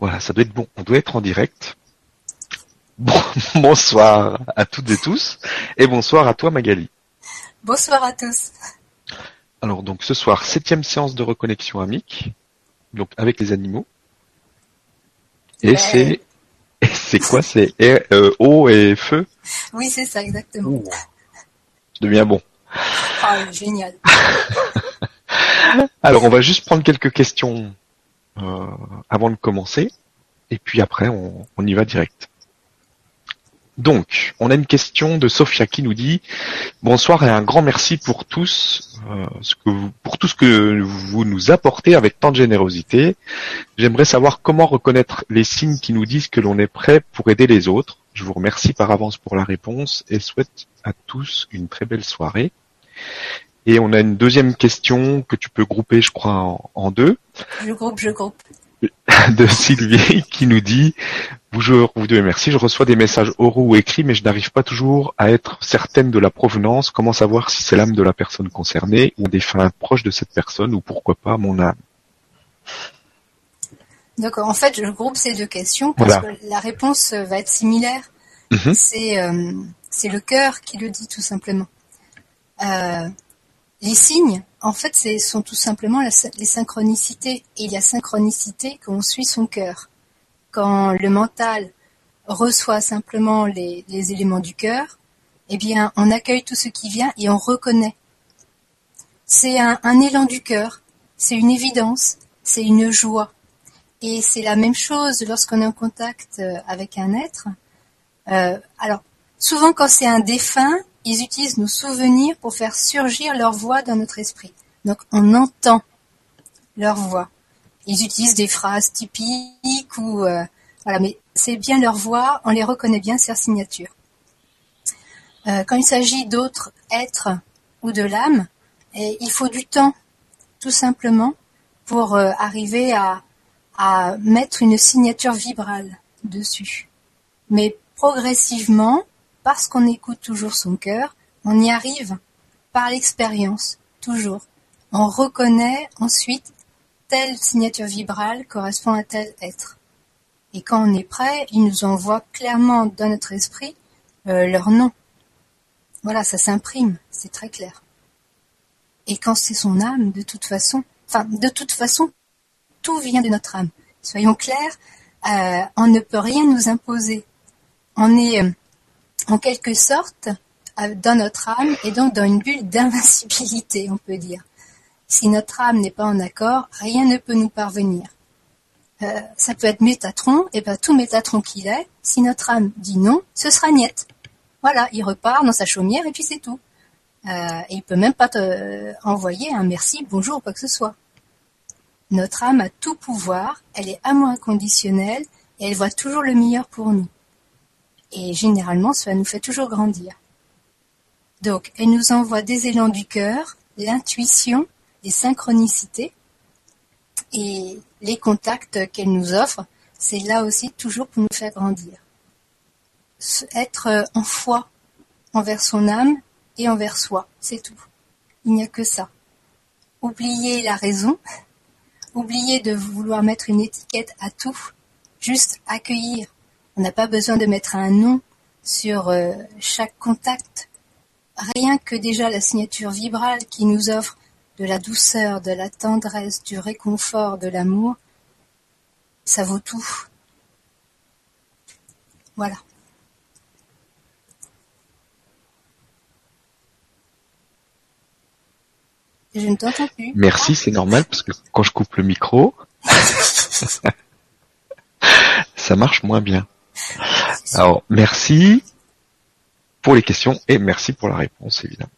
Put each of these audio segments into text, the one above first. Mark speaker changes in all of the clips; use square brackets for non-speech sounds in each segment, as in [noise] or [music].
Speaker 1: Voilà, ça doit être bon. On doit être en direct. Bon, [laughs] bonsoir à toutes et tous, et bonsoir à toi Magali.
Speaker 2: Bonsoir à tous.
Speaker 1: Alors donc ce soir, septième séance de reconnexion amique, donc avec les animaux. Et c'est [laughs] c'est quoi? C'est euh, eau et feu
Speaker 2: Oui, c'est ça, exactement.
Speaker 1: Ça devient bon.
Speaker 2: Ah, génial. [laughs]
Speaker 1: Alors, on va juste prendre quelques questions avant de commencer, et puis après, on, on y va direct. Donc, on a une question de Sophia qui nous dit bonsoir et un grand merci pour tous, euh, pour tout ce que vous nous apportez avec tant de générosité. J'aimerais savoir comment reconnaître les signes qui nous disent que l'on est prêt pour aider les autres. Je vous remercie par avance pour la réponse et souhaite à tous une très belle soirée. Et on a une deuxième question que tu peux grouper, je crois, en, en deux.
Speaker 2: Je groupe, je groupe. [laughs]
Speaker 1: De Sylvie qui nous dit Bonjour, vous devez merci. Je reçois des messages oraux ou écrits, mais je n'arrive pas toujours à être certaine de la provenance. Comment savoir si c'est l'âme de la personne concernée ou des fins proches de cette personne ou pourquoi pas mon âme?
Speaker 2: D'accord. En fait, je groupe ces deux questions parce
Speaker 1: Voilà.
Speaker 2: que la réponse va être similaire.
Speaker 1: Mhm.
Speaker 2: C'est euh, c'est le cœur qui le dit tout simplement. Euh, les signes, en fait, c'est sont tout simplement les synchronicités. Et il y a synchronicité quand on suit son cœur. Quand le mental reçoit simplement les, les éléments du cœur, eh bien, on accueille tout ce qui vient et on reconnaît. C'est un, un élan du cœur, c'est une évidence, c'est une joie. Et c'est la même chose lorsqu'on est en contact euh, avec un être. Euh, alors, souvent quand c'est un défunt, ils utilisent nos souvenirs pour faire surgir leur voix dans notre esprit. Donc on entend leur voix. Ils utilisent des phrases typiques ou euh, voilà, mais c'est bien leur voix, on les reconnaît bien, c'est leur signature. Euh, quand il s'agit d'autres êtres ou de l'âme, il faut du temps, tout simplement, pour euh, arriver à, à mettre une signature vibrale dessus. Mais progressivement, parce qu'on écoute toujours son cœur, on y arrive par l'expérience, toujours. On reconnaît ensuite telle signature vibrale correspond à tel être. Et quand on est prêt, il nous envoie clairement dans notre esprit euh, leur nom. Voilà, ça s'imprime, c'est très clair. Et quand c'est son âme, de toute façon, enfin, de toute façon, tout vient de notre âme. Soyons clairs, euh, on ne peut rien nous imposer. On est, euh, en quelque sorte, euh, dans notre âme et donc dans une bulle d'invincibilité, on peut dire. Si notre âme n'est pas en accord, rien ne peut nous parvenir. Euh, ça peut être Métatron, et ben tout Métatron qu'il est, si notre âme dit non, ce sera Niette. Voilà, il repart dans sa chaumière et puis c'est tout. Euh, et il peut même pas te euh, envoyer un merci, bonjour ou quoi que ce soit. Notre âme a tout pouvoir, elle est amour inconditionnel et elle voit toujours le meilleur pour nous. Et généralement, cela nous fait toujours grandir. Donc, elle nous envoie des élans du cœur, l'intuition, les synchronicités et les contacts qu'elle nous offre, c'est là aussi toujours pour nous faire grandir. Être euh, en foi envers son âme et envers soi, c'est tout. Il n'y a que ça. Oublier la raison, [laughs] oublier de vouloir mettre une étiquette à tout, juste accueillir. On n'a pas besoin de mettre un nom sur euh, chaque contact. Rien que déjà la signature vibrale qui nous offre de la douceur, de la tendresse, du réconfort, de l'amour, ça vaut tout. Voilà. Je ne t'entends plus.
Speaker 1: Merci, c'est normal parce que quand je coupe le micro, [laughs] ça marche moins bien. [laughs] Alors, merci pour les questions et merci pour la réponse, évidemment.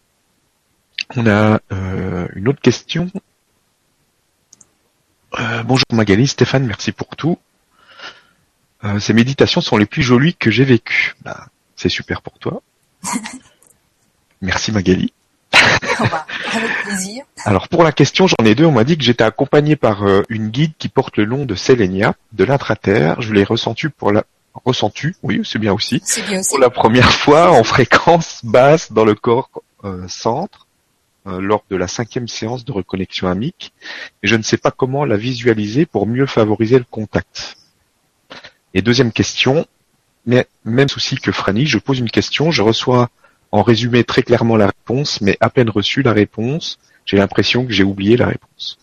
Speaker 1: On a euh, une autre question. Euh, bonjour Magali, Stéphane, merci pour tout. Euh, ces méditations sont les plus jolies que j'ai vécues. Bah, c'est super pour toi. [laughs] Merci Magali.
Speaker 2: Avec plaisir. [laughs]
Speaker 1: Alors pour la question, j'en ai deux. On m'a dit que j'étais accompagné par une guide qui porte le nom de Selenia, de l'intraterre. Je l'ai ressenti pour la ressenti, oui, c'est bien aussi,
Speaker 2: C'est bien aussi.
Speaker 1: pour la première fois en fréquence basse dans le corps euh, centre euh, lors de la cinquième séance de reconnexion amique. Et je ne sais pas comment la visualiser pour mieux favoriser le contact. Et deuxième question, mais même souci que Franny, je pose une question, je reçois en résumé très clairement la réponse, mais à peine reçu la réponse, j'ai l'impression que j'ai oublié la réponse.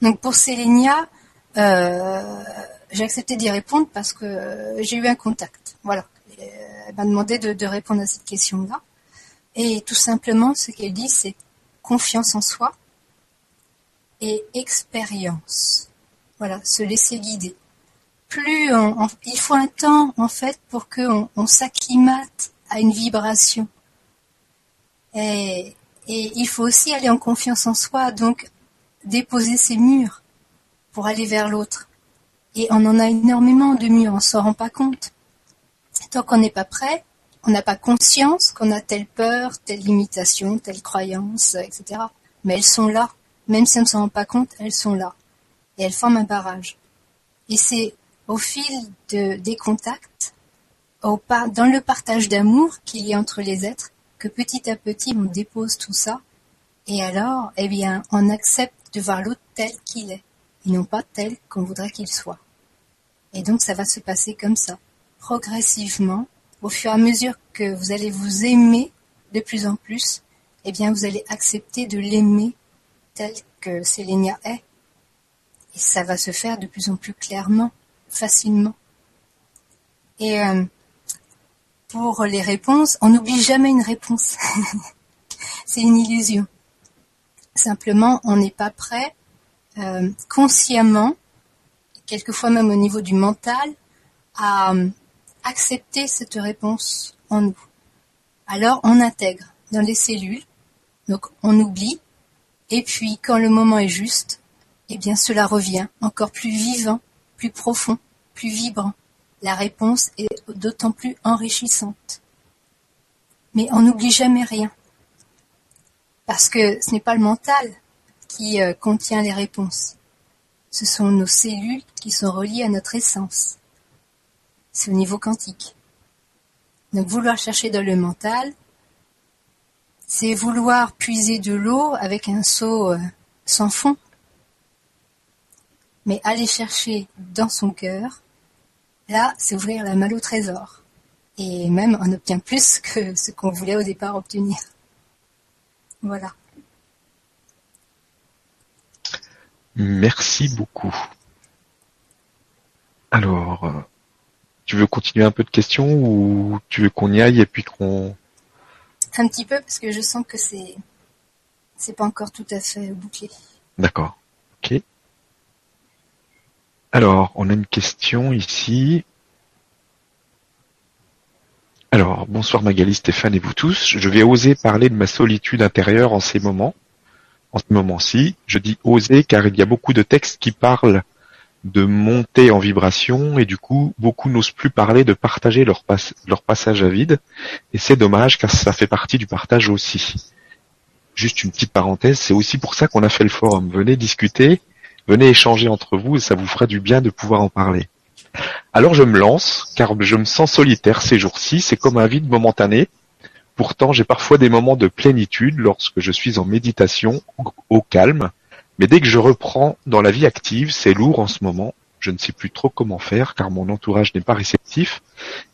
Speaker 2: Donc pour Sélénia, euh, j'ai accepté d'y répondre parce que j'ai eu un contact. Voilà. Elle m'a demandé de, répondre à cette question-là. Et tout simplement, ce qu'elle dit, c'est confiance en soi et expérience. Voilà, se laisser guider. Plus il faut un temps en fait pour qu'on on, s'acclimate à une vibration. Et il faut aussi aller en confiance en soi, donc déposer ses murs pour aller vers l'autre. Et on en a énormément de murs, on s'en rend pas compte. Tant qu'on n'est pas prêt, on n'a pas conscience qu'on a telle peur, telle limitation, telle croyance, etc. Mais elles sont là. Même si on ne s'en rend pas compte, elles sont là. Et elles forment un barrage. Et c'est au fil de, des contacts, dans le partage d'amour qu'il y a entre les êtres, que petit à petit on dépose tout ça. Et alors, eh bien, on accepte de voir l'autre tel qu'il est, et non pas tel qu'on voudrait qu'il soit. Et donc ça va se passer comme ça, progressivement, au fur et à mesure que vous allez vous aimer de plus en plus, eh bien vous allez accepter de l'aimer tel que Sélénia est. Et ça va se faire de plus en plus clairement, facilement. Et euh, pour les réponses, on n'oublie jamais une réponse. [laughs] C'est une illusion. Simplement, on n'est pas prêt euh, consciemment, quelquefois même au niveau du mental, à euh, accepter cette réponse en nous. Alors on intègre dans les cellules, donc on oublie, et puis quand le moment est juste, eh bien cela revient encore plus vivant, plus profond, plus vibrant. La réponse est d'autant plus enrichissante. Mais on n'oublie jamais rien. Parce que ce n'est pas le mental qui euh, contient les réponses. Ce sont nos cellules qui sont reliées à notre essence. C'est au niveau quantique. Donc vouloir chercher dans le mental, c'est vouloir puiser de l'eau avec un seau euh, sans fond. Mais aller chercher dans son cœur, là, c'est ouvrir la malle au trésor. Et même on obtient plus que ce qu'on voulait au départ obtenir. Voilà.
Speaker 1: Merci beaucoup. Alors, euh, tu veux continuer un peu de questions ou tu veux qu'on y aille et puis qu'on...
Speaker 2: Un petit peu parce que je sens que c'est c'est pas encore tout à fait bouclé.
Speaker 1: D'accord. Ok. Alors, on a une question ici. Alors, bonsoir Magali, Stéphane et vous tous. Je vais oser parler de ma solitude intérieure en ces moments. En ce moment-ci, je dis oser car il y a beaucoup de textes qui parlent de monter en vibration et du coup, beaucoup n'osent plus parler de partager leur, passage à vide. Et c'est dommage car ça fait partie du partage aussi. Juste une petite parenthèse, c'est aussi pour ça qu'on a fait le forum. Venez discuter, venez échanger entre vous et ça vous fera du bien de pouvoir en parler. Alors je me lance, car je me sens solitaire ces jours-ci, c'est comme un vide momentané. Pourtant, j'ai parfois des moments de plénitude lorsque je suis en méditation, au calme. Mais dès que je reprends dans la vie active, c'est lourd en ce moment. Je ne sais plus trop comment faire car mon entourage n'est pas réceptif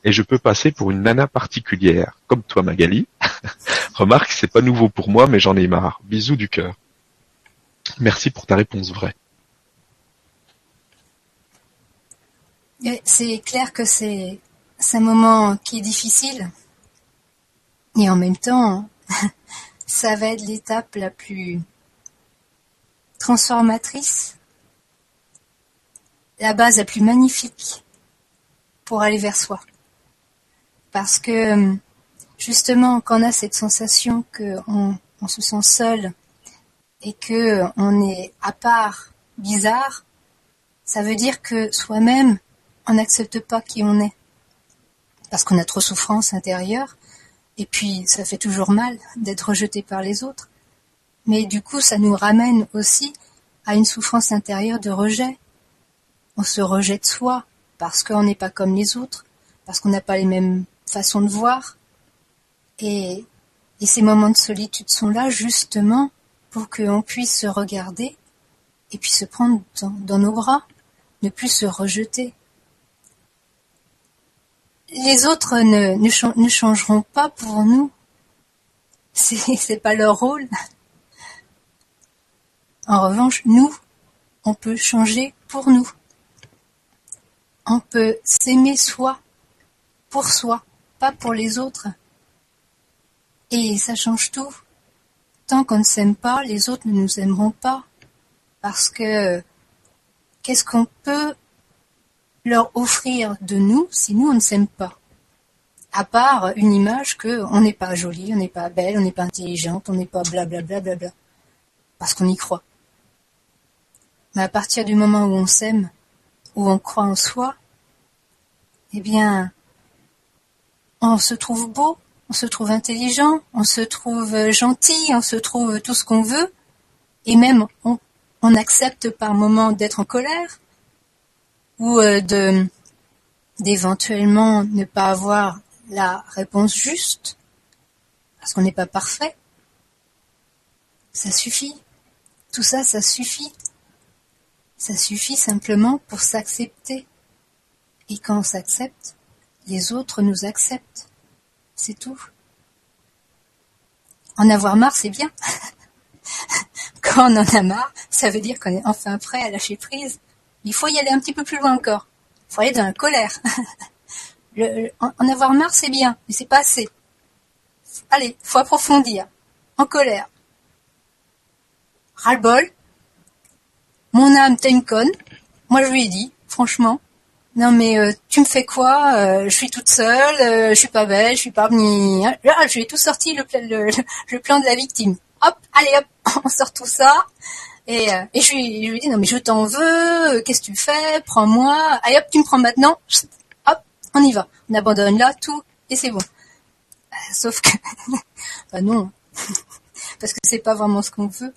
Speaker 1: et je peux passer pour une nana particulière, comme toi Magali. [laughs] Remarque, c'est pas nouveau pour moi, mais j'en ai marre. Bisous du cœur. Merci pour ta réponse vraie.
Speaker 2: C'est clair que c'est un moment qui est difficile. Et en même temps, [laughs] ça va être l'étape la plus transformatrice, la base la plus magnifique pour aller vers soi. Parce que justement, quand on a cette sensation qu'on on se sent seul et que on est à part, bizarre, ça veut dire que soi-même, on n'accepte pas qui on est. Parce qu'on a trop souffrance intérieure, et puis ça fait toujours mal d'être rejeté par les autres. Mais du coup, ça nous ramène aussi à une souffrance intérieure de rejet. On se rejette soi parce qu'on n'est pas comme les autres, parce qu'on n'a pas les mêmes façons de voir. Et, ces moments de solitude sont là justement pour qu'on puisse se regarder et puis se prendre dans nos bras, ne plus se rejeter, les autres ne, changeront pas pour nous. [laughs] C'est pas leur rôle. En revanche, nous, on peut changer pour nous. On peut s'aimer soi, pour soi, pas pour les autres. Et ça change tout. Tant qu'on ne s'aime pas, les autres ne nous aimeront pas. Parce que qu'est-ce qu'on peut leur offrir de nous si nous on ne s'aime pas. À part une image que on n'est pas jolie, on n'est pas belle, on n'est pas intelligente, on n'est pas blablabla bla bla parce qu'on y croit. Mais à partir du moment où on s'aime, où on croit en soi, eh bien, on se trouve beau, on se trouve intelligent, on se trouve gentil, on se trouve tout ce qu'on veut, et même on, on accepte par moments d'être en colère, ou euh, de d'éventuellement ne pas avoir la réponse juste, parce qu'on n'est pas parfait. Ça suffit. Tout ça, ça suffit. Ça suffit simplement pour s'accepter. Et quand on s'accepte, les autres nous acceptent. C'est tout. En avoir marre, c'est bien. [laughs] quand on en a marre, ça veut dire qu'on est enfin prêt à lâcher prise il faut y aller un petit peu plus loin encore. Il faut aller dans la colère. [laughs] en, avoir marre, c'est bien, mais c'est pas assez. Allez, faut approfondir. En colère. Ras-le-bol. Mon âme, t'es une conne. Moi, je lui ai dit, franchement. Non, mais euh, tu me fais quoi? Euh, Je suis toute seule, euh, je suis pas belle, je suis pas... Là, je lui ai tout sorti, le, le plan de la victime. Hop, allez hop, [laughs] on sort tout ça. Et, euh, et je, lui, dis non mais je t'en veux, qu'est-ce que tu fais Prends-moi. Allez hop, tu me prends maintenant. Hop, on y va. On abandonne là tout et c'est bon. Euh, sauf que [laughs] bah non, [laughs] parce que c'est pas vraiment ce qu'on veut.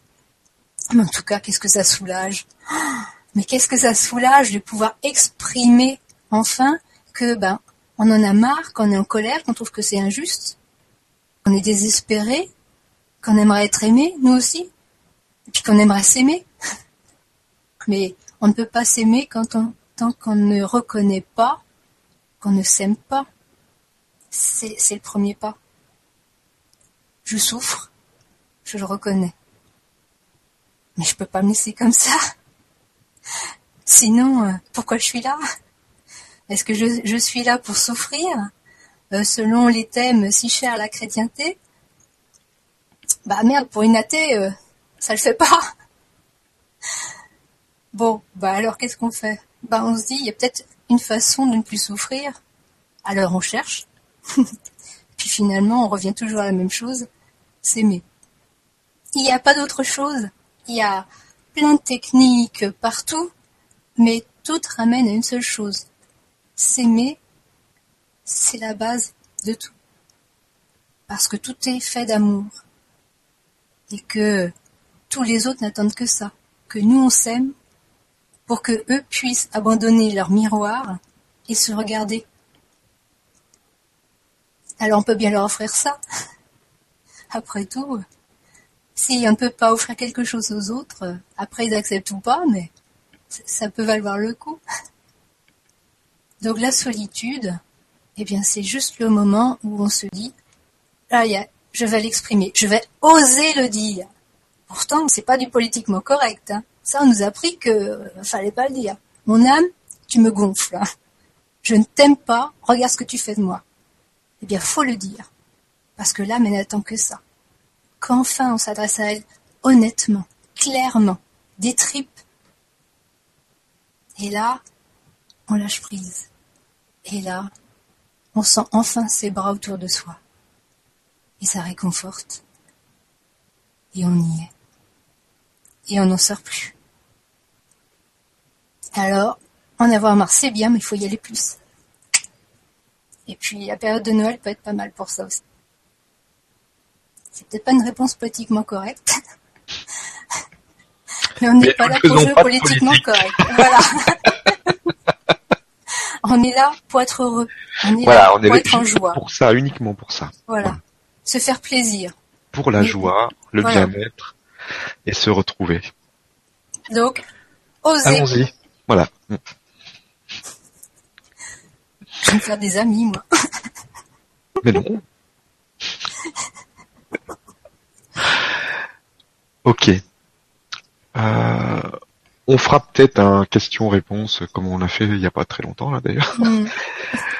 Speaker 2: Mais en tout cas, qu'est-ce que ça soulage? [gasps] Mais qu'est-ce que ça soulage de pouvoir exprimer enfin que ben on en a marre, qu'on est en colère, qu'on trouve que c'est injuste, qu'on est désespéré, qu'on aimerait être aimé, nous aussi, et puis qu'on aimerait s'aimer. Mais on ne peut pas s'aimer tant qu'on ne reconnaît pas qu'on ne s'aime pas. C'est, le premier pas. Je souffre, je le reconnais. Mais je peux pas me laisser comme ça. Sinon, euh, pourquoi je suis là? Est-ce que je, je, suis là pour souffrir? Euh, selon les thèmes si chers à la chrétienté? Bah merde, pour une athée, euh, ça le fait pas. Bon, bah alors qu'est-ce qu'on fait? Bah on se dit, il y a peut-être une façon de ne plus souffrir. Alors on cherche. [laughs] Puis finalement, on revient toujours à la même chose, s'aimer. Il n'y a pas d'autre chose. Il y a plein de techniques partout, mais toutes ramènent à une seule chose. S'aimer, c'est la base de tout. Parce que tout est fait d'amour. Et que tous les autres n'attendent que ça, que nous on s'aime, pour que eux puissent abandonner leur miroir et se regarder. Alors on peut bien leur offrir ça. [laughs] Après tout, si on ne peut pas offrir quelque chose aux autres, après ils acceptent ou pas, mais ça peut valoir le coup. [laughs] Donc la solitude, eh bien c'est juste le moment où on se dit, ah, je vais l'exprimer, je vais oser le dire. Pourtant, c'est pas du politiquement correct. Hein. Ça, on nous a appris que euh, fallait pas le dire. Mon âme, tu me gonfles. Hein. Je ne t'aime pas. Regarde ce que tu fais de moi. Eh bien, faut le dire, parce que l'âme, elle n'attend que ça. Qu'enfin on s'adresse à elle honnêtement, clairement, des tripes. Et là, on lâche prise. Et là, on sent enfin ses bras autour de soi. Et ça réconforte. Et on y est et on n'en sort plus. Alors, en avoir marre, c'est bien, mais il faut y aller plus. Et puis, la période de Noël peut être pas mal pour ça aussi. C'est peut-être pas une réponse politiquement correcte. [laughs] mais on n'est pas là pour jouer politiquement correct. Voilà. [laughs] on est là pour être heureux. On est là pour être en joie.
Speaker 1: Pour ça, uniquement pour ça.
Speaker 2: Voilà. Se faire plaisir.
Speaker 1: Pour la joie, le bien-être et se retrouver.
Speaker 2: Donc, osez.
Speaker 1: Allons-y. Voilà.
Speaker 2: Je vais me faire des amis, moi. [laughs]
Speaker 1: Mais non. ok. Euh, on fera peut-être un question-réponse comme on a fait il n'y a pas très longtemps là d'ailleurs.
Speaker 2: Hmm. [laughs]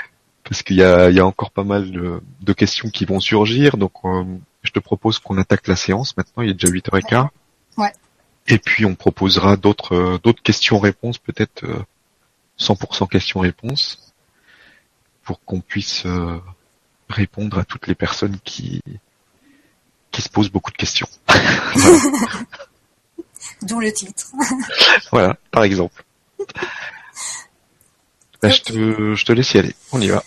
Speaker 1: Parce qu'il y a, il y a encore pas mal de, de questions qui vont surgir. Donc euh, je te propose qu'on attaque la séance maintenant, il est déjà 8h15.
Speaker 2: Ouais.
Speaker 1: Et puis on proposera d'autres euh, d'autres questions-réponses, peut-être euh, 100% questions-réponses, pour qu'on puisse euh, répondre à toutes les personnes qui qui se posent beaucoup de questions. [laughs]
Speaker 2: D'où le titre. [laughs]
Speaker 1: Voilà, par exemple. Bah, je, te, je te laisse y aller. On y va.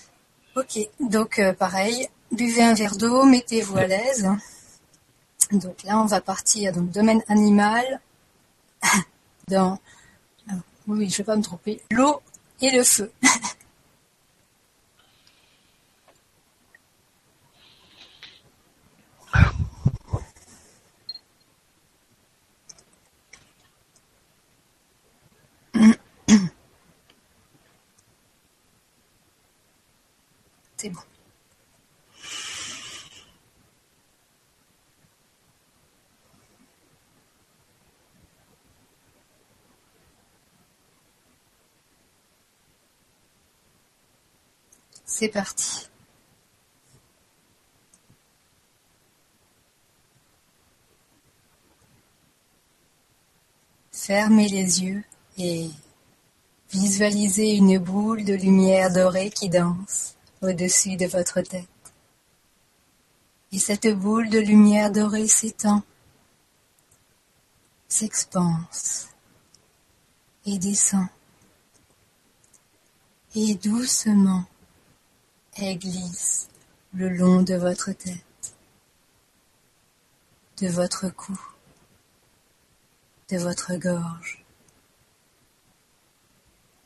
Speaker 2: Ok, donc euh, pareil, buvez un verre d'eau, mettez-vous à l'aise. Donc là, on va partir donc domaine animal [laughs] dans ah, oui, je vais pas me tromper, l'eau et le feu. [laughs] C'est bon. C'est parti. Fermez les yeux et visualisez une boule de lumière dorée qui danse au-dessus de votre tête. Et cette boule de lumière dorée s'étend, s'expanse et descend. Et doucement, elle glisse le long de votre tête, de votre cou, de votre gorge.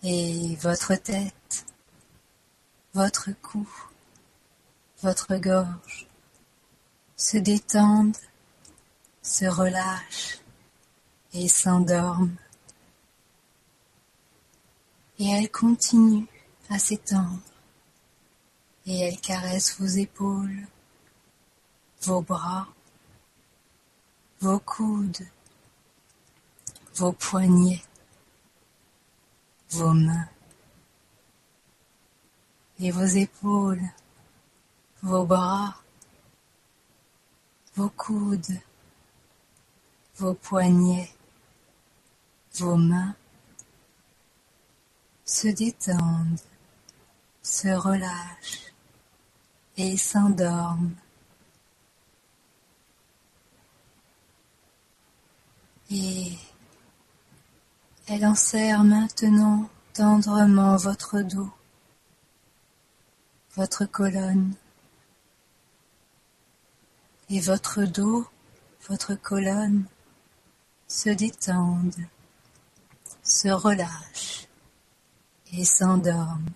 Speaker 2: Et votre tête, votre cou, votre gorge se détendent, se relâchent et s'endorment. Et elle continue à s'étendre et elle caresse vos épaules, vos bras, vos coudes, vos poignets, vos mains et vos épaules, vos bras, vos coudes, vos poignets, vos mains se détendent, se relâchent et s'endorment. Et elle enserre maintenant tendrement votre dos, votre colonne, et votre dos, votre colonne se détendent, se relâchent et s'endorment.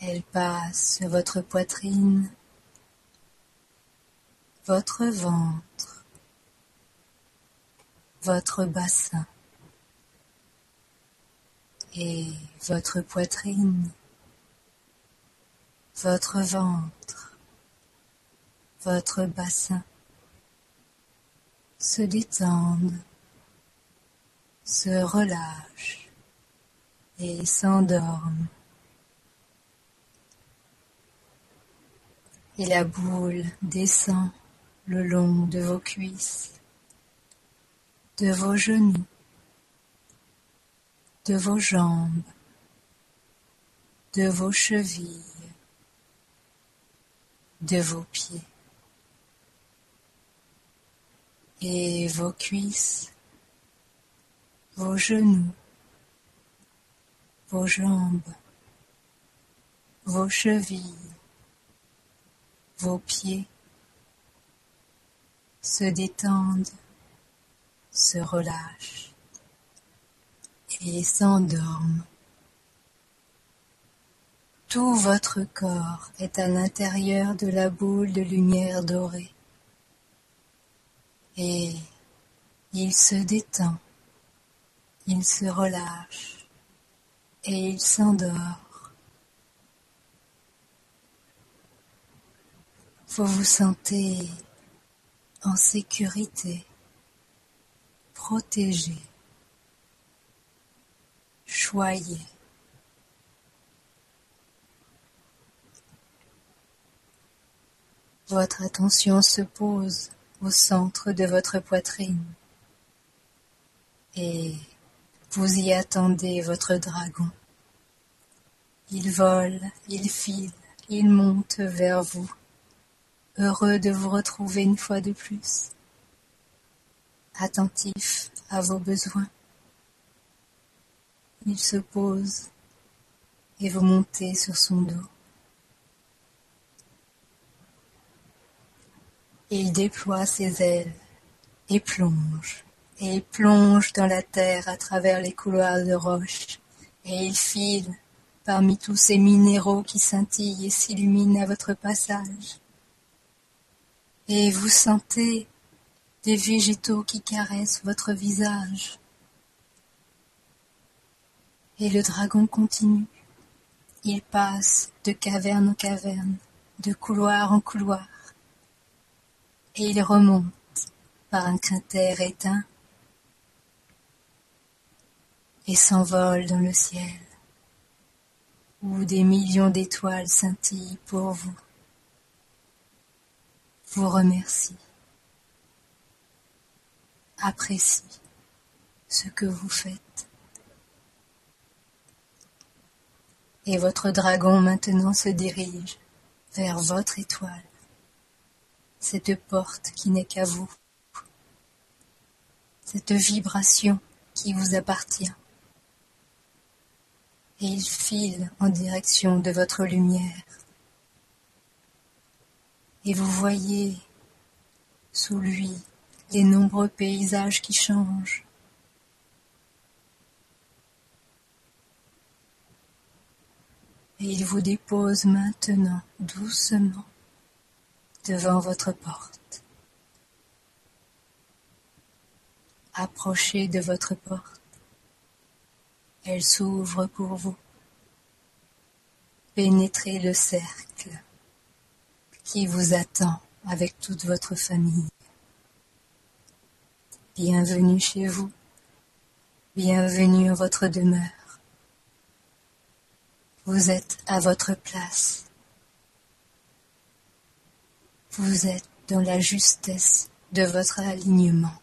Speaker 2: Elle passe sur votre poitrine, votre ventre, votre bassin et votre poitrine, votre ventre, votre bassin se détendent, se relâchent et s'endorment. Et la boule descend le long de vos cuisses, de vos genoux, de vos jambes, de vos chevilles, de vos pieds et vos cuisses, vos genoux, vos jambes, vos chevilles, vos pieds se détendent, se relâchent et s'endorment. Tout votre corps est à l'intérieur de la boule de lumière dorée et il se détend, il se relâche et il s'endort. Vous vous sentez en sécurité, protégé, choyé. Votre attention se pose au centre de votre poitrine et vous y attendez votre dragon. Il vole, il file, il monte vers vous, heureux de vous retrouver une fois de plus, attentif à vos besoins. Il se pose et vous montez sur son dos. Il déploie ses ailes et plonge, et il plonge dans la terre à travers les couloirs de roches, et il file parmi tous ces minéraux qui scintillent et s'illuminent à votre passage. Et vous sentez des végétaux qui caressent votre visage. Et le dragon continue. Il passe de caverne en caverne, de couloir en couloir et il remonte par un cratère éteint et s'envole dans le ciel où des millions d'étoiles scintillent pour vous, vous remercie, apprécie ce que vous faites. Et votre dragon maintenant se dirige vers votre étoile cette porte qui n'est qu'à vous, cette vibration qui vous appartient. Et il file en direction de votre lumière. Et vous voyez sous lui les nombreux paysages qui changent. Il vous dépose maintenant doucement devant votre porte. Approchez de votre porte. Elle s'ouvre pour vous. Pénétrez le cercle qui vous attend avec toute votre famille. Bienvenue chez vous. Bienvenue en votre demeure. Vous êtes à votre place. Vous êtes dans la justesse de votre alignement.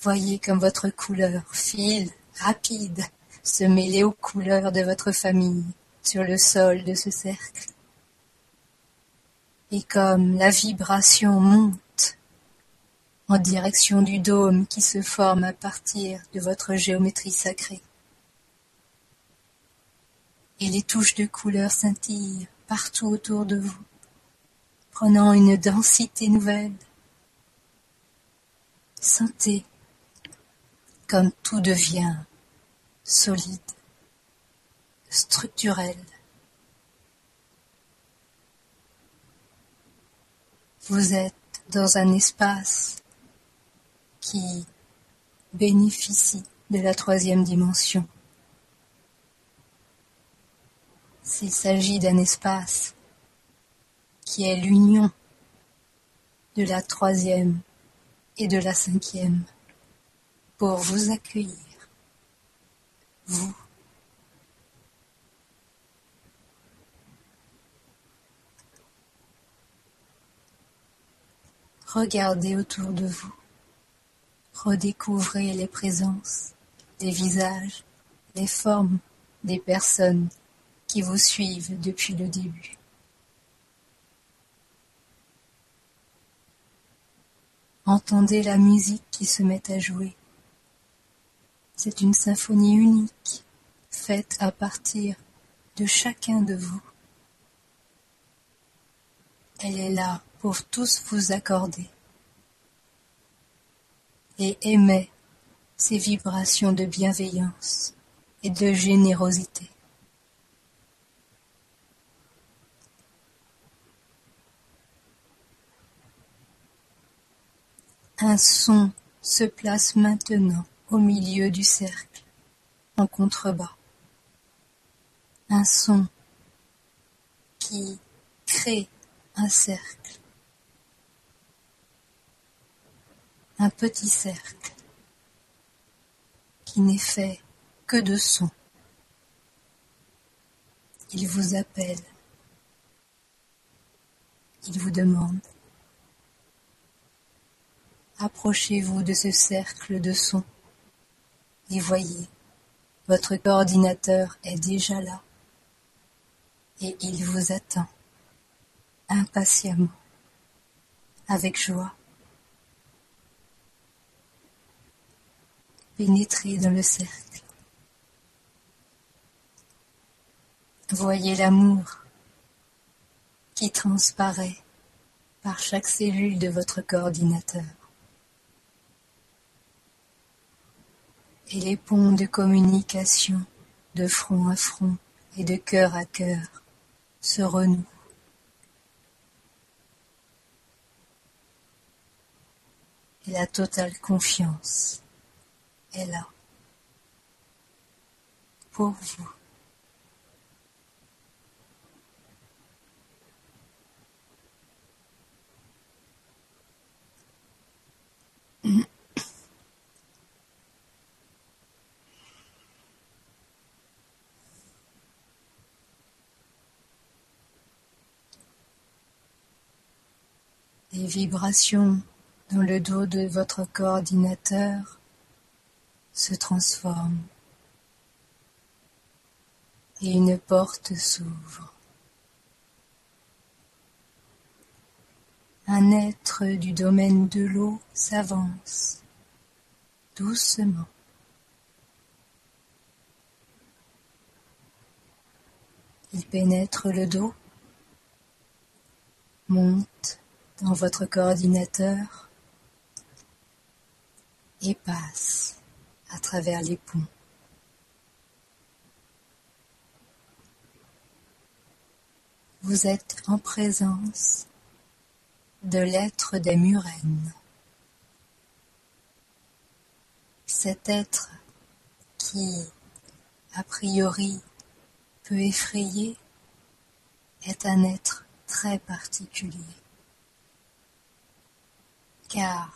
Speaker 2: Voyez comme votre couleur file, rapide, se mêler aux couleurs de votre famille sur le sol de ce cercle. Et comme la vibration monte en direction du dôme qui se forme à partir de votre géométrie sacrée. Et les touches de couleurs scintillent partout autour de vous prenant une densité nouvelle. Sentez comme tout devient solide, structurel. Vous êtes dans un espace qui bénéficie de la troisième dimension. S'il s'agit d'un espace qui est l'union de la troisième et de la cinquième, pour vous accueillir, vous. Regardez autour de vous, redécouvrez les présences, les visages, les formes des personnes qui vous suivent depuis le début. Entendez la musique qui se met à jouer. C'est une symphonie unique, faite à partir de chacun de vous. Elle est là pour tous vous accorder et émet ces vibrations de bienveillance et de générosité. Un son se place maintenant au milieu du cercle, en contrebas. Un son qui crée un cercle. Un petit cercle qui n'est fait que de sons. Il vous appelle. Il vous demande. Approchez-vous de ce cercle de sons et voyez, votre coordinateur est déjà là et il vous attend impatiemment, avec joie. Pénétrez dans le cercle. Voyez l'amour qui transparaît par chaque cellule de votre coordinateur. Et les ponts de communication de front à front et de cœur à cœur se renouent. et la totale confiance est là pour vous. Les vibrations dans le dos de votre coordinateur se transforme et une porte s'ouvre. Un être du domaine de l'eau s'avance doucement. Il pénètre le dos, monte dans votre coordinateur et passe à travers les ponts. Vous êtes en présence de l'être des murènes. Cet être qui, a priori, peut effrayer est un être très particulier. Car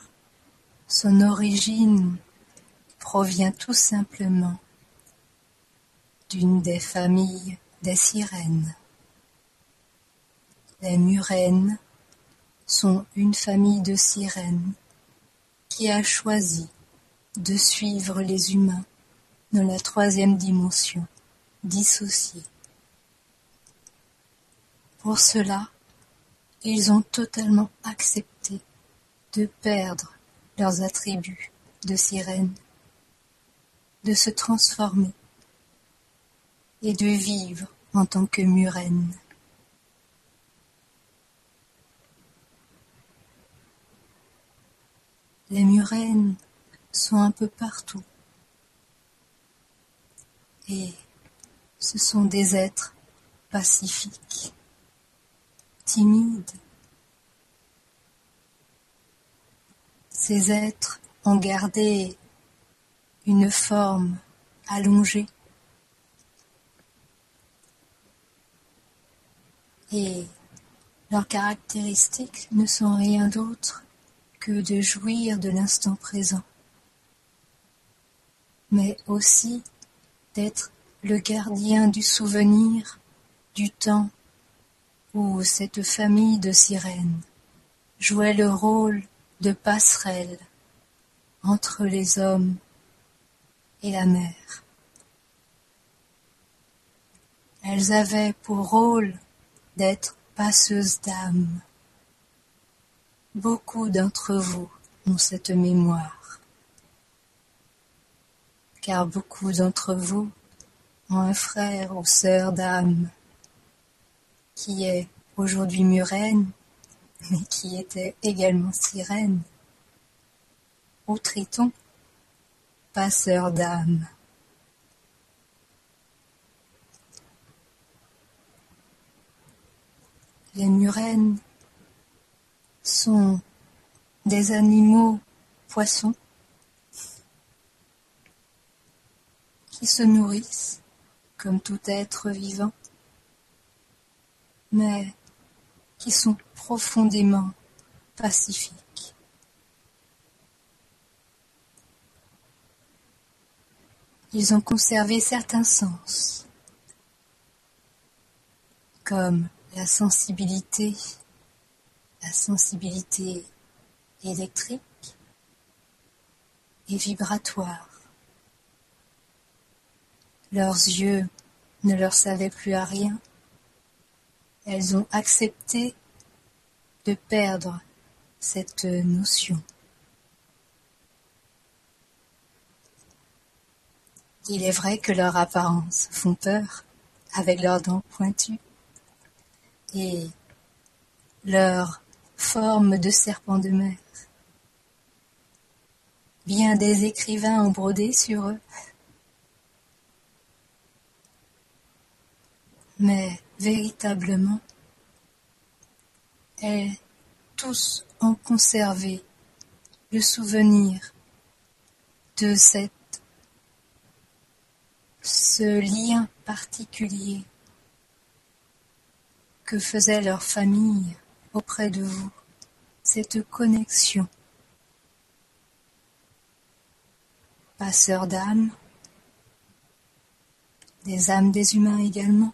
Speaker 2: son origine provient tout simplement d'une des familles des sirènes. Les murènes sont une famille de sirènes qui a choisi de suivre les humains dans la troisième dimension, dissociée. Pour cela, ils ont totalement accepté de perdre leurs attributs de sirène, de se transformer et de vivre en tant que murène. Les murènes sont un peu partout et ce sont des êtres pacifiques, timides, Ces êtres ont gardé une forme allongée. Et leurs caractéristiques ne sont rien d'autre que de jouir de l'instant présent, mais aussi d'être le gardien du souvenir du temps où cette famille de sirènes jouait le rôle de passerelle entre les hommes et la mer. Elles avaient pour rôle d'être passeuses d'âme. Beaucoup d'entre vous ont cette mémoire, car beaucoup d'entre vous ont un frère ou sœur d'âme qui est aujourd'hui murène mais qui était également sirène, ou triton, passeur d'âme. Les murènes sont des animaux poissons qui se nourrissent comme tout être vivant, mais qui sont profondément pacifiques. Ils ont conservé certains sens, comme la sensibilité, la sensibilité électrique et vibratoire. Leurs yeux ne leur savaient plus à rien. Elles ont accepté de perdre cette notion. Il est vrai que leurs apparences font peur avec leurs dents pointues et leur forme de serpent de mer. Bien des écrivains ont brodé sur eux. Mais véritablement, elles tous ont conservé le souvenir de cette ce lien particulier que faisait leur famille auprès de vous, cette connexion. Passeurs d'âmes, des âmes des humains également.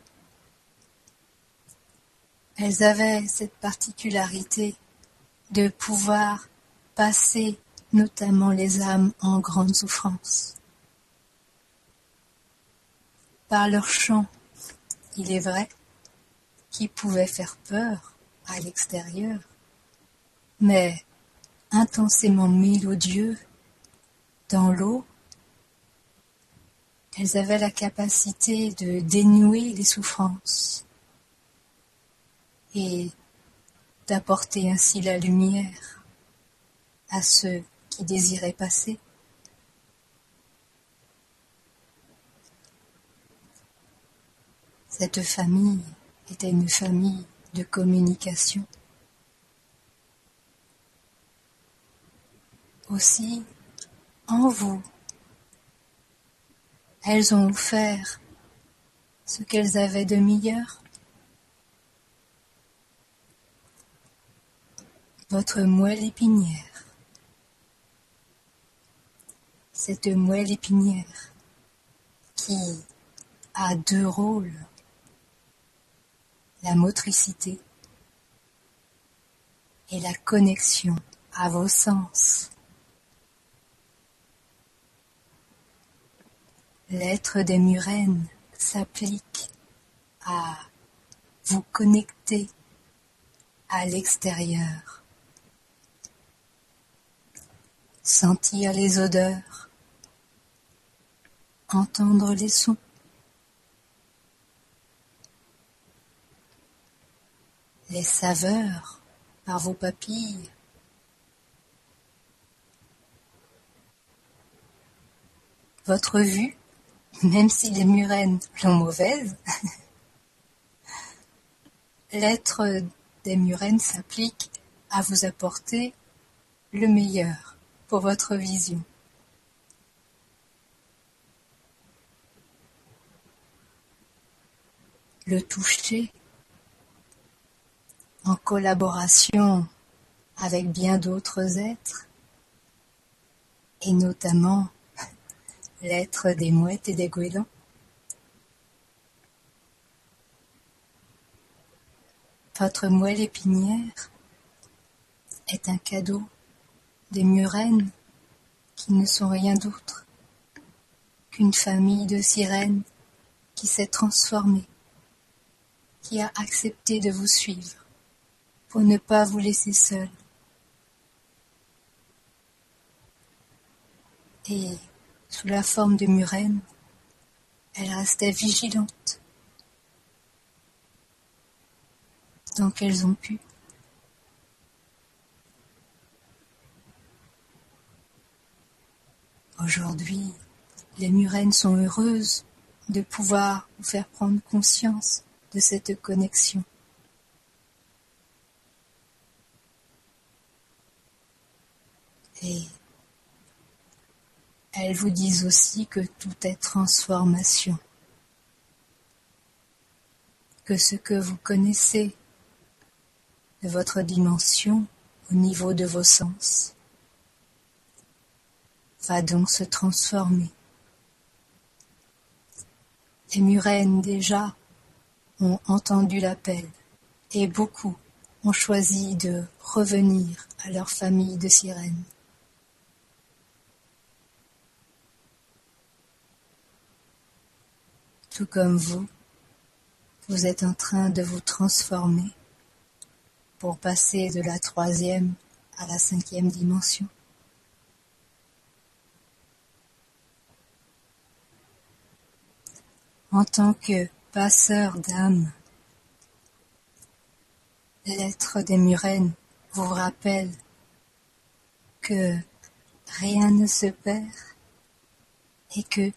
Speaker 2: Elles avaient cette particularité de pouvoir passer notamment les âmes en grande souffrance. Par leur chant, il est vrai, qui pouvait faire peur à l'extérieur, mais intensément mélodieux dans l'eau, elles avaient la capacité de dénouer les souffrances et d'apporter ainsi la lumière à ceux qui désiraient passer. Cette famille était une famille de communication. Aussi, en vous, elles ont offert ce qu'elles avaient de meilleur. Votre moelle épinière. Cette moelle épinière qui a deux rôles la motricité et la connexion à vos sens. L'être des murènes s'applique à vous connecter à l'extérieur, sentir les odeurs, entendre les sons. les saveurs par vos papilles. Votre vue, même si les murènes l'ont mauvaise, [laughs] l'être des murènes s'applique à vous apporter le meilleur pour votre vision. Le toucher en collaboration avec bien d'autres êtres, et notamment [laughs] l'être des mouettes et des goélands. Votre moelle épinière est un cadeau des murènes qui ne sont rien d'autre qu'une famille de sirènes qui s'est transformée, qui a accepté de vous suivre pour ne pas vous laisser seul. Et, sous la forme de murène, elle restait vigilante. tant qu'elles ont pu. Aujourd'hui, les murènes sont heureuses de pouvoir vous faire prendre conscience de cette connexion. Et elles vous disent aussi que tout est transformation, que ce que vous connaissez de votre dimension au niveau de vos sens va donc se transformer. Les murènes déjà ont entendu l'appel et beaucoup ont choisi de revenir à leur famille de sirènes. Tout comme vous, vous êtes en train de vous transformer pour passer de la troisième à la cinquième dimension. En tant que passeur d'âme, l'être des Murènes vous rappelle que rien ne se perd et que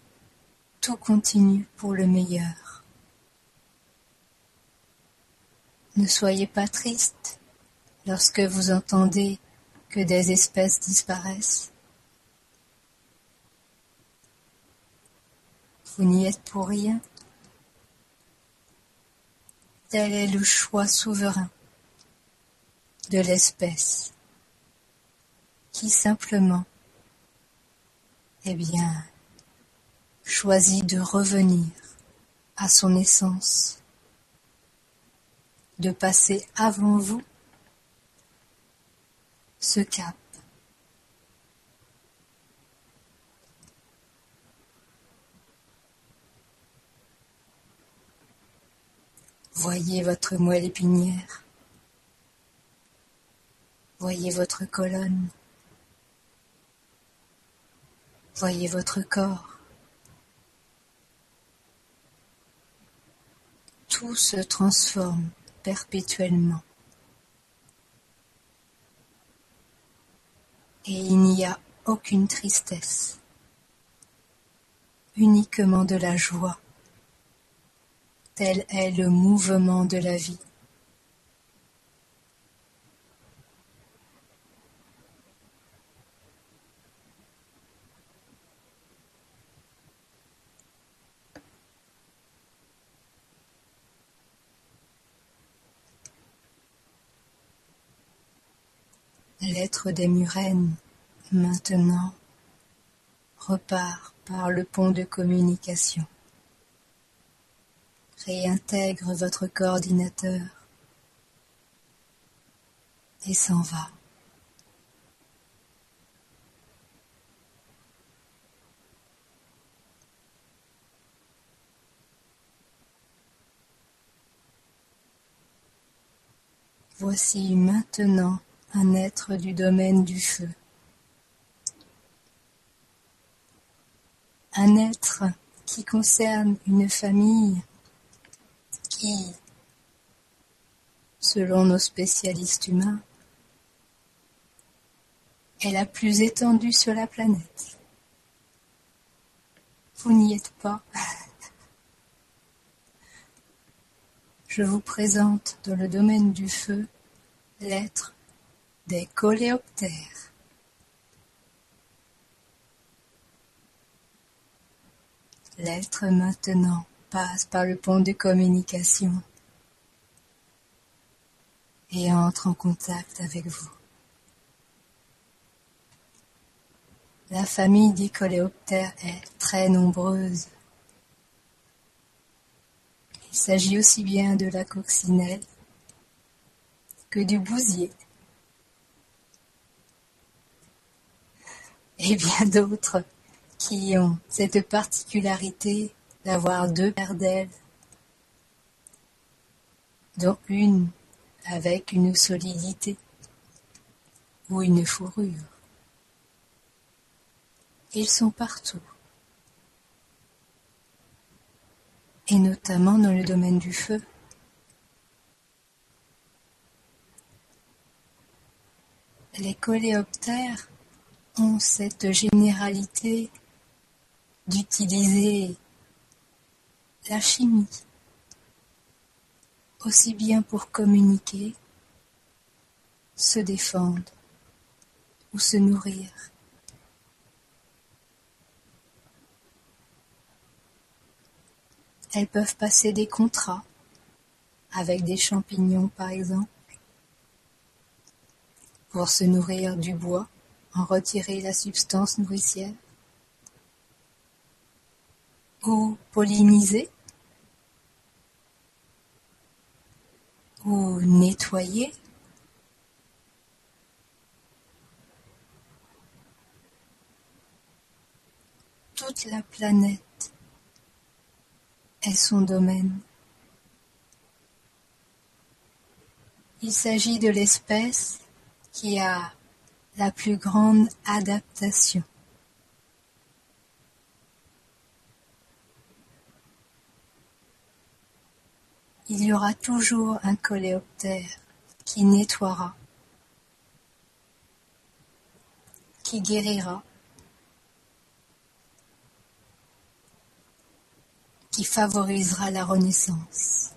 Speaker 2: tout continue pour le meilleur. Ne soyez pas triste lorsque vous entendez que des espèces disparaissent. Vous n'y êtes pour rien. Tel est le choix souverain de l'espèce qui simplement, eh bien, choisit de revenir à son essence, de passer avant vous ce cap. Voyez votre moelle épinière. Voyez votre colonne. Voyez votre corps. Tout se transforme perpétuellement. Et il n'y a aucune tristesse, uniquement de la joie. Tel est le mouvement de la vie. L'être des Murènes, maintenant, repart par le pont de communication. Réintègre votre coordinateur et s'en va. Voici maintenant un être du domaine du feu. Un être qui concerne une famille selon nos spécialistes humains, est la plus étendue sur la planète? Vous n'y êtes pas. [laughs] Je vous présente dans le domaine du feu l'être des coléoptères. L'être maintenant passe par le pont de communication et entre en contact avec vous. La famille des coléoptères est très nombreuse. Il s'agit aussi bien de la coccinelle que du bousier. et bien d'autres qui ont cette particularité d'avoir deux paires d'ailes, dont une avec une solidité ou une fourrure. Ils sont partout, et notamment dans le domaine du feu. Les coléoptères ont cette généralité d'utiliser la chimie, aussi bien pour communiquer, se défendre ou se nourrir. Elles peuvent passer des contrats avec des champignons par exemple, pour se nourrir du bois, en retirer la substance nourricière, ou polliniser ou nettoyer toute la planète est son domaine. Il s'agit de l'espèce qui a la plus grande adaptation. Il y aura toujours un coléoptère qui nettoiera, qui guérira, qui favorisera la renaissance.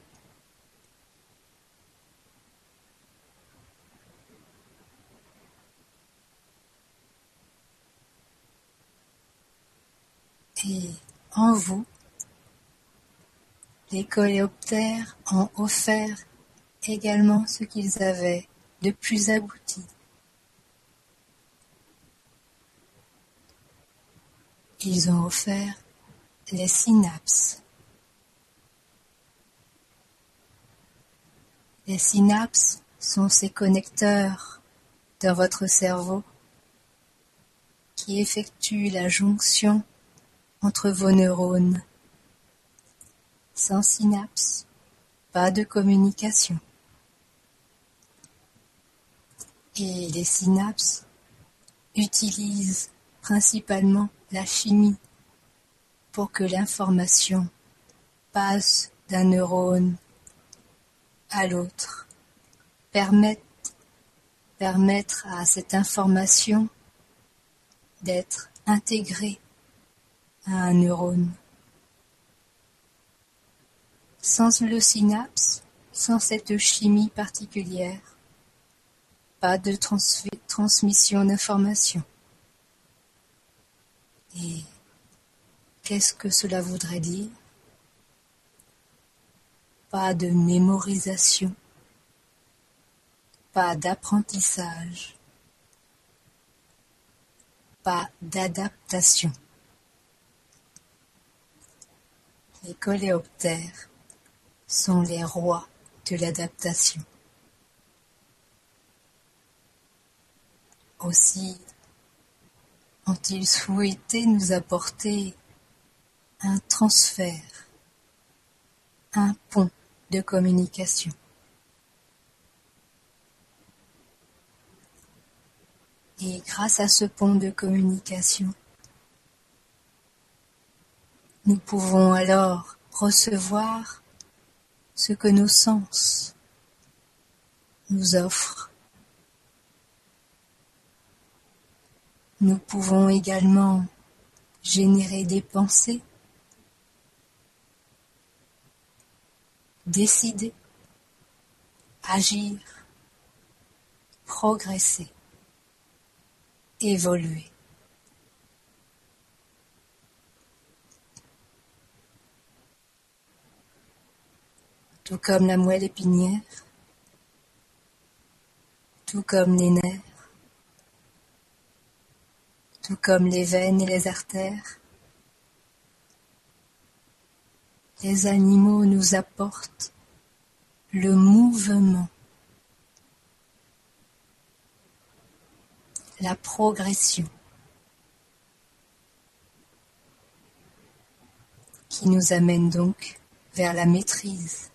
Speaker 2: Et en vous, les coléoptères ont offert également ce qu'ils avaient de plus abouti. Ils ont offert les synapses. Les synapses sont ces connecteurs dans votre cerveau qui effectuent la jonction entre vos neurones. Sans synapse, pas de communication. Et les synapses utilisent principalement la chimie pour que l'information passe d'un neurone à l'autre, permettre, permettre à cette information d'être intégrée un neurone. Sans le synapse, sans cette chimie particulière, pas de transmission d'information. Et qu'est-ce que cela voudrait dire? Pas de mémorisation, pas d'apprentissage, pas d'adaptation. Les coléoptères sont les rois de l'adaptation. Aussi ont-ils souhaité nous apporter un transfert, un pont de communication? Et grâce à ce pont de communication, nous pouvons alors recevoir ce que nos sens nous offrent. Nous pouvons également générer des pensées, décider, agir, progresser, évoluer. Tout comme la moelle épinière, tout comme les nerfs, tout comme les veines et les artères. Les animaux nous apportent le mouvement, la progression qui nous amène donc vers la maîtrise.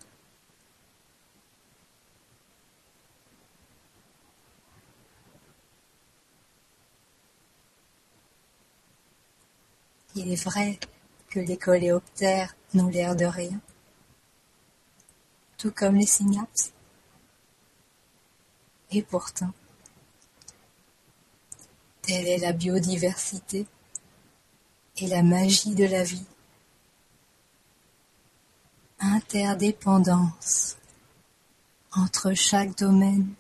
Speaker 2: Il est vrai que les coléoptères n'ont l'air de rien, tout comme les synapses. Et pourtant, telle est la biodiversité et la magie de la vie. Interdépendance entre chaque domaine.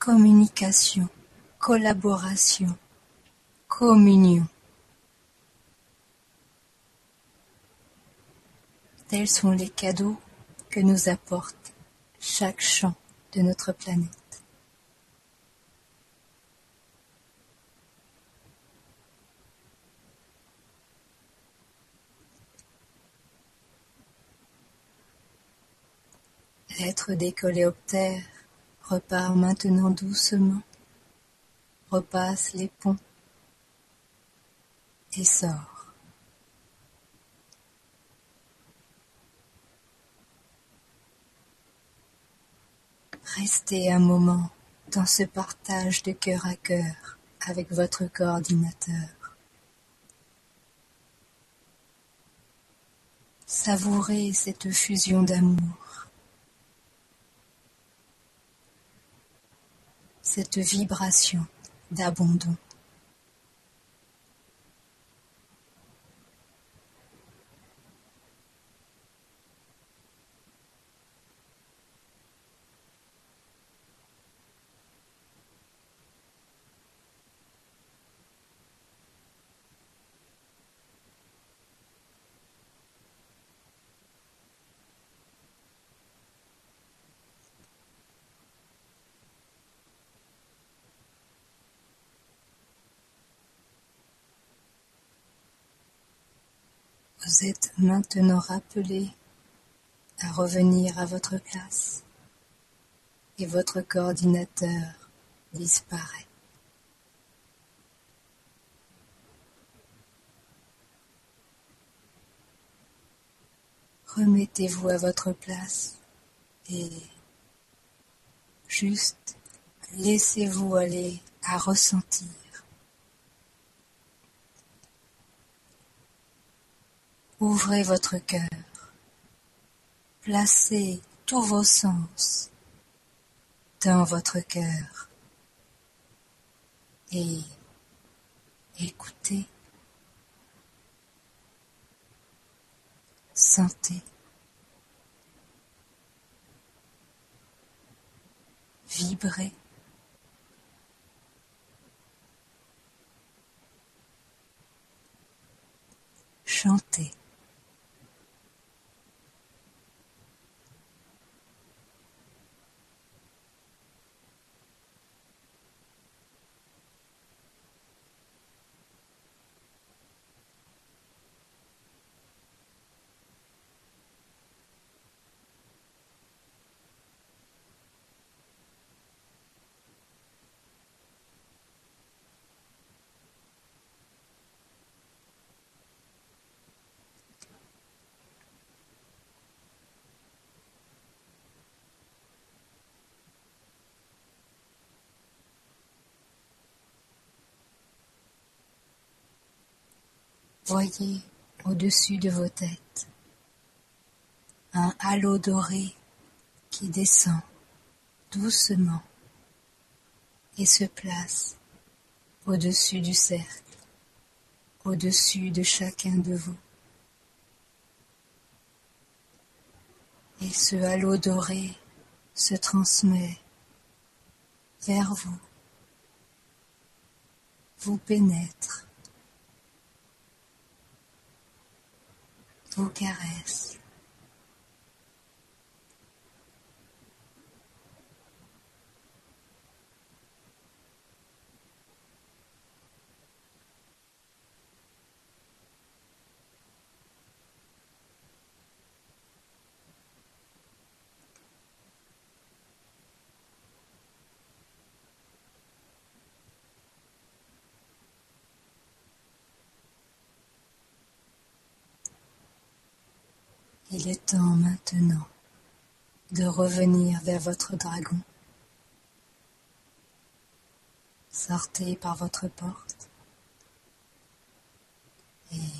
Speaker 2: Communication, collaboration, communion Tels sont les cadeaux que nous apporte chaque champ de notre planète. L'être des coléoptères repart maintenant doucement, repasse les ponts Restez un moment dans ce partage de cœur à cœur avec votre coordinateur. Savourez cette fusion d'amour. cette vibration d'abandon. Vous êtes maintenant rappelé à revenir à votre place et votre coordinateur disparaît. Remettez-vous à votre place et juste laissez-vous aller à ressentir Ouvrez votre cœur, placez tous vos sens dans votre cœur et écoutez, sentez, vibrez. Chantez. Voyez au-dessus de vos têtes un halo doré qui descend doucement et se place au-dessus du cercle, au-dessus de chacun de vous. Et ce halo doré se transmet vers vous, vous pénètre vous caresse. Il est temps maintenant de revenir vers votre dragon. Sortez par votre porte et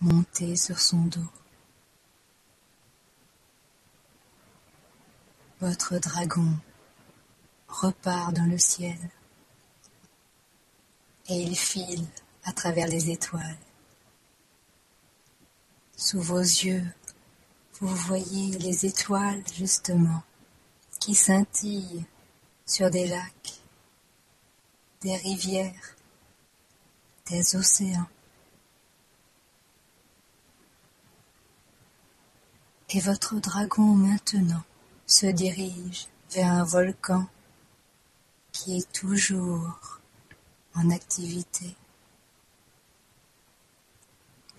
Speaker 2: montez sur son dos. Votre dragon repart dans le ciel et il file à travers les étoiles. Sous vos yeux, vous voyez les étoiles justement qui scintillent sur des lacs, des rivières, des océans. Et votre dragon maintenant se dirige vers un volcan qui est toujours en activité.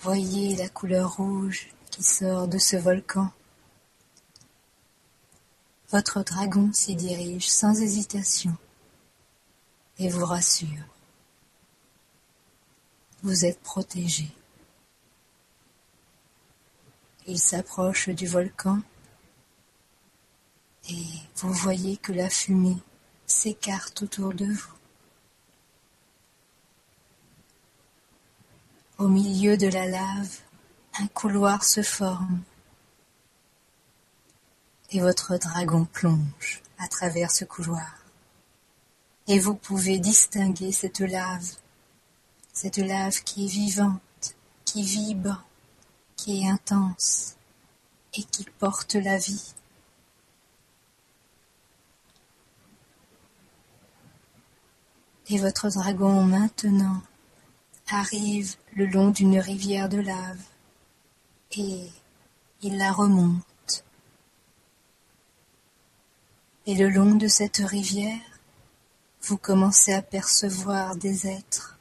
Speaker 2: Voyez la couleur rouge qui sort de ce volcan. Votre dragon s'y dirige sans hésitation et vous rassure. Vous êtes protégé. Il s'approche du volcan et vous voyez que la fumée s'écarte autour de vous. Au milieu de la lave, un couloir se forme et votre dragon plonge à travers ce couloir. Et vous pouvez distinguer cette lave, cette lave qui est vivante, qui vibre, qui est intense et qui porte la vie. Et votre dragon maintenant arrive le long d'une rivière de lave et il la remonte. Et le long de cette rivière, vous commencez à percevoir des êtres,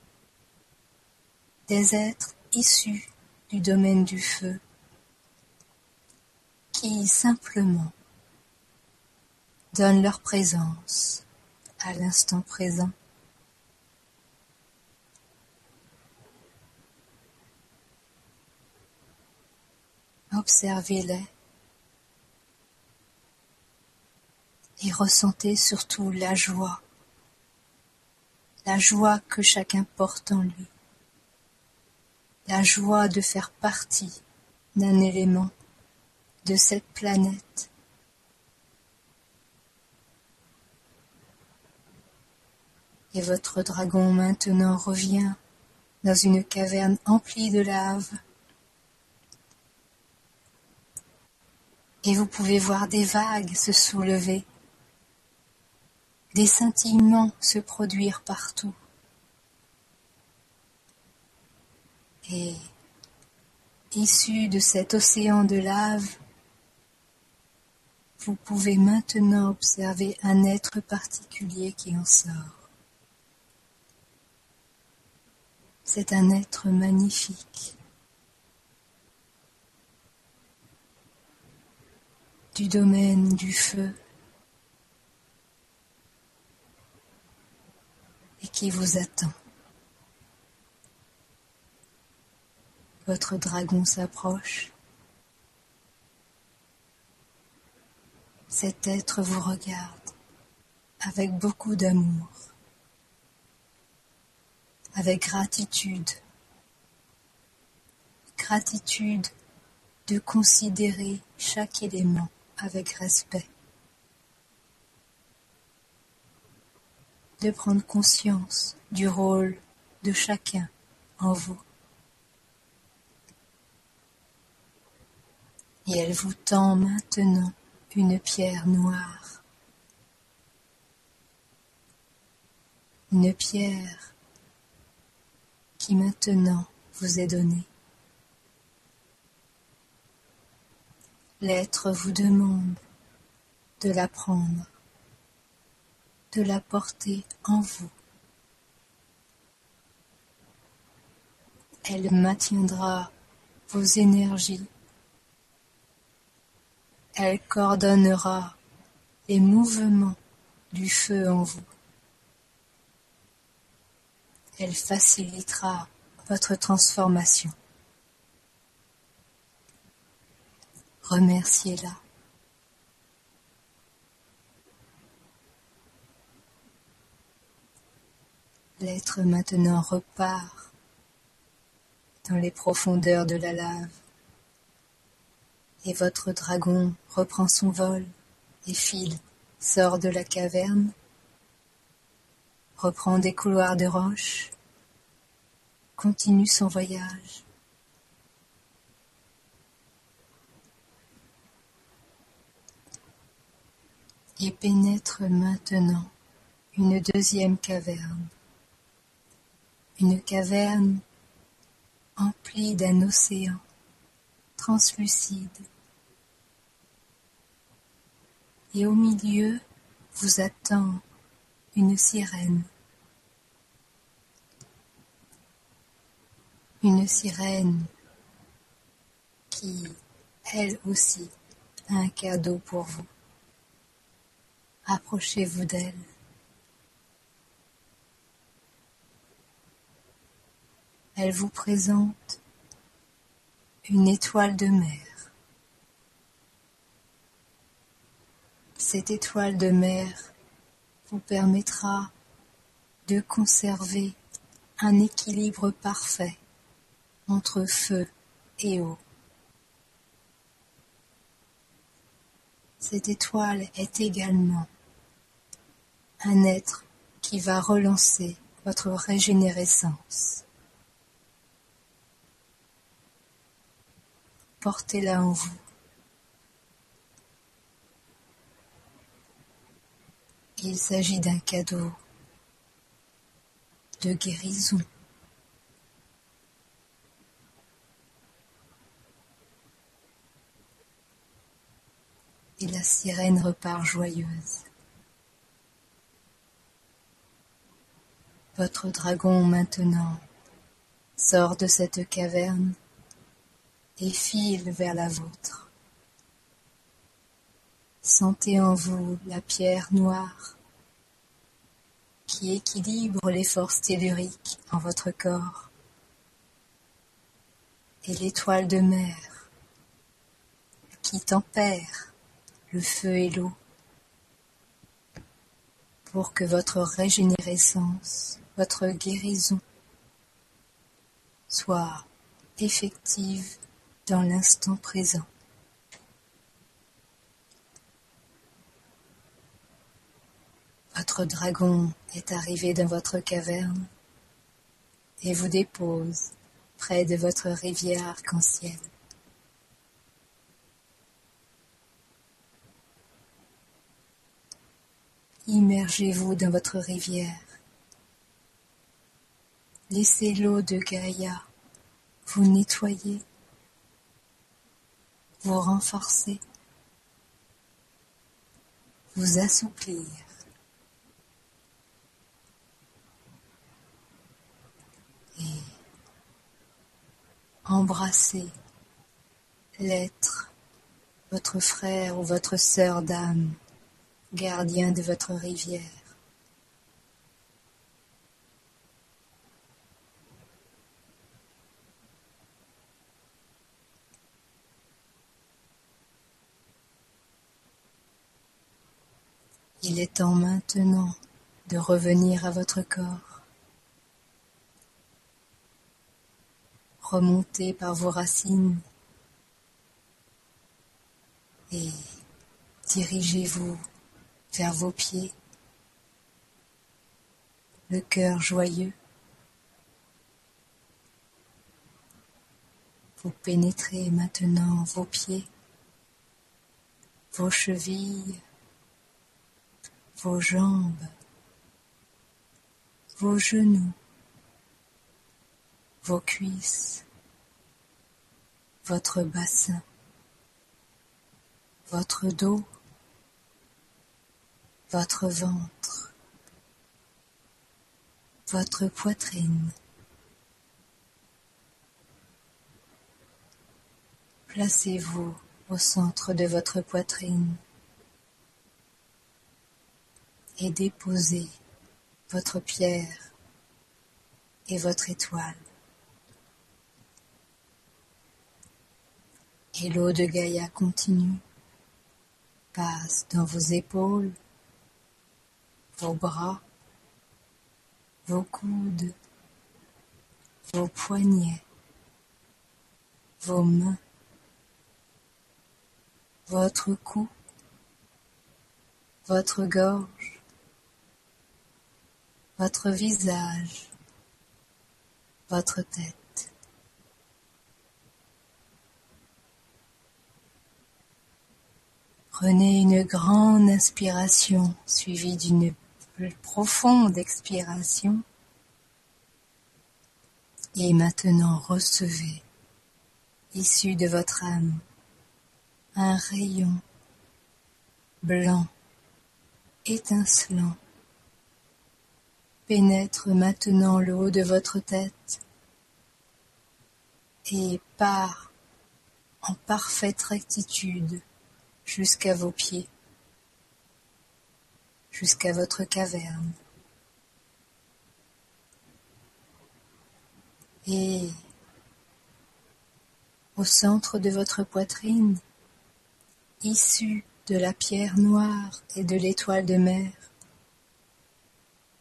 Speaker 2: des êtres issus du domaine du feu, qui simplement donnent leur présence à l'instant présent. Observez-les et ressentez surtout la joie, la joie que chacun porte en lui, la joie de faire partie d'un élément de cette planète. Et votre dragon maintenant revient dans une caverne emplie de lave et vous pouvez voir des vagues se soulever, des scintillements se produire partout. Et issu de cet océan de lave, vous pouvez maintenant observer un être particulier qui en sort. C'est un être magnifique. Du domaine du feu et qui vous attend. Votre dragon s'approche. Cet être vous regarde avec beaucoup d'amour, avec gratitude, gratitude de considérer chaque élément avec respect, de prendre conscience du rôle de chacun en vous. Et elle vous tend maintenant une pierre noire, une pierre qui maintenant vous est donnée. L'être vous demande de la prendre, de la porter en vous. Elle maintiendra vos énergies. Elle coordonnera les mouvements du feu en vous. Elle facilitera votre transformation. Remerciez-la. L'être maintenant repart dans les profondeurs de la lave et votre dragon reprend son vol et file, sort de la caverne, reprend des couloirs de roche, continue son voyage. Et pénètre maintenant une deuxième caverne, une caverne emplie d'un océan translucide Et au milieu vous attend une sirène. Une sirène qui, elle aussi, a un cadeau pour vous. Approchez-vous d'elle. Elle vous présente une étoile de mer. Cette étoile de mer vous permettra de conserver un équilibre parfait entre feu et eau. Cette étoile est également un être qui va relancer votre régénérescence. Portez-la en vous. Il s'agit d'un cadeau de guérison. Et la sirène repart joyeuse. Votre dragon maintenant sort de cette caverne et file vers la vôtre. Sentez en vous la pierre noire qui équilibre les forces telluriques en votre corps et l'étoile de mer qui tempère le feu et l'eau pour que votre régénérescence, votre guérison soit effective dans l'instant présent. Votre dragon est arrivé dans votre caverne et vous dépose près de votre rivière arc-en-ciel. Immergez-vous dans votre rivière. Laissez l'eau de Gaïa vous nettoyer, vous renforcer, vous assouplir. Et embrasser l'être, votre frère ou votre sœur d'âme gardien de votre rivière. Il est temps maintenant de revenir à votre corps. Remontez par vos racines et dirigez-vous vers vos pieds, le cœur joyeux. Vous pénétrez maintenant vos pieds, vos chevilles, vos jambes, vos genoux, vos cuisses, votre bassin, votre dos, votre ventre, votre poitrine. Placez-vous au centre de votre poitrine et déposez votre pierre et votre étoile. Et l'eau de Gaïa continue, passe dans vos épaules, vos bras, vos coudes, vos poignets, vos mains, votre cou, votre gorge, votre visage, votre tête. Prenez une grande inspiration suivie d'une profonde expiration. Et maintenant recevez, issu de votre âme, un rayon blanc, étincelant, pénètre maintenant le haut de votre tête et part en parfaite rectitude jusqu'à vos pieds, jusqu'à votre caverne. Et au centre de votre poitrine, issu de la pierre noire et de l'étoile de mer,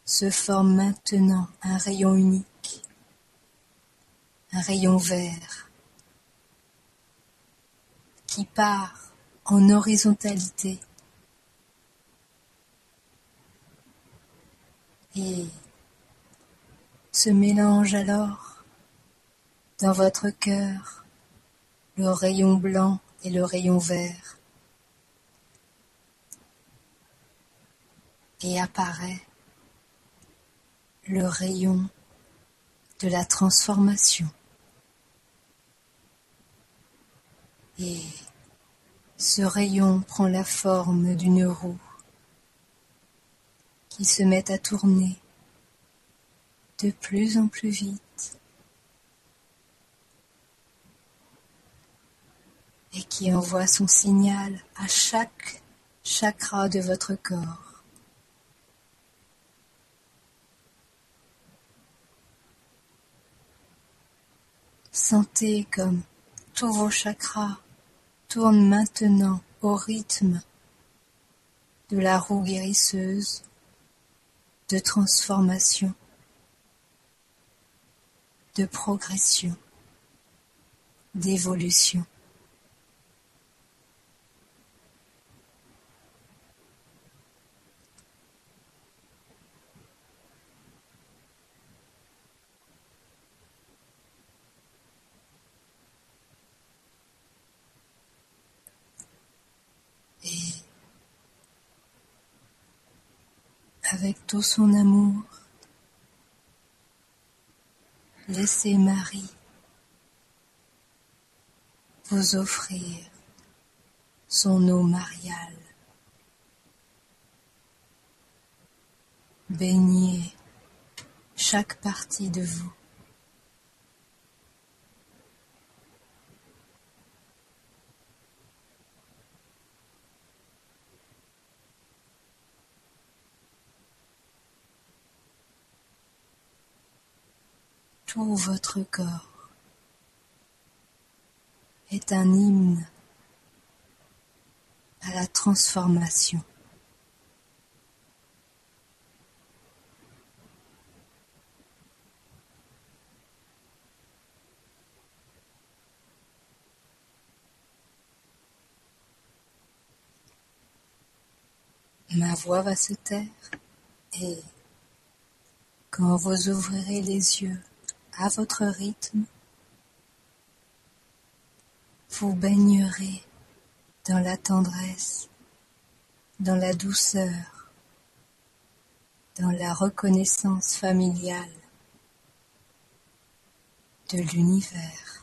Speaker 2: se forme maintenant un rayon unique, un rayon vert, qui part en horizontalité et se mélange alors dans votre cœur le rayon blanc et le rayon vert et apparaît le rayon de la transformation. Et ce rayon prend la forme d'une roue qui se met à tourner de plus en plus vite et qui envoie son signal à chaque chakra de votre corps. Sentez comme tous vos chakras tournent maintenant au rythme de la roue guérisseuse de transformation, de progression, d'évolution. Et son amour, laissez Marie vous offrir son eau mariale. Baignez chaque partie de vous. Tout votre corps est un hymne à la transformation. Ma voix va se taire et quand vous ouvrirez les yeux à votre rythme, vous baignerez dans la tendresse, dans la douceur, dans la reconnaissance familiale de l'univers.